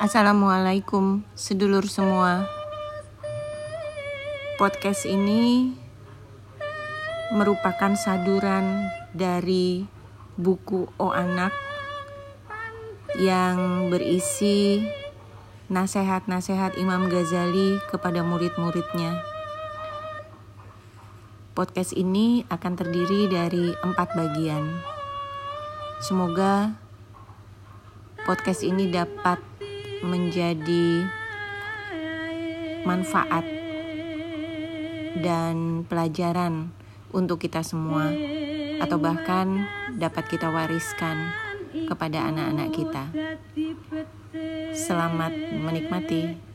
Assalamualaikum sedulur semua Podcast ini merupakan saduran dari buku O Anak yang berisi nasihat-nasihat Imam Ghazali kepada murid-muridnya. Podcast ini akan terdiri dari empat bagian. Semoga podcast ini dapat menjadi manfaat dan pelajaran untuk kita semua, atau bahkan dapat kita wariskan kepada anak-anak kita. Selamat menikmati.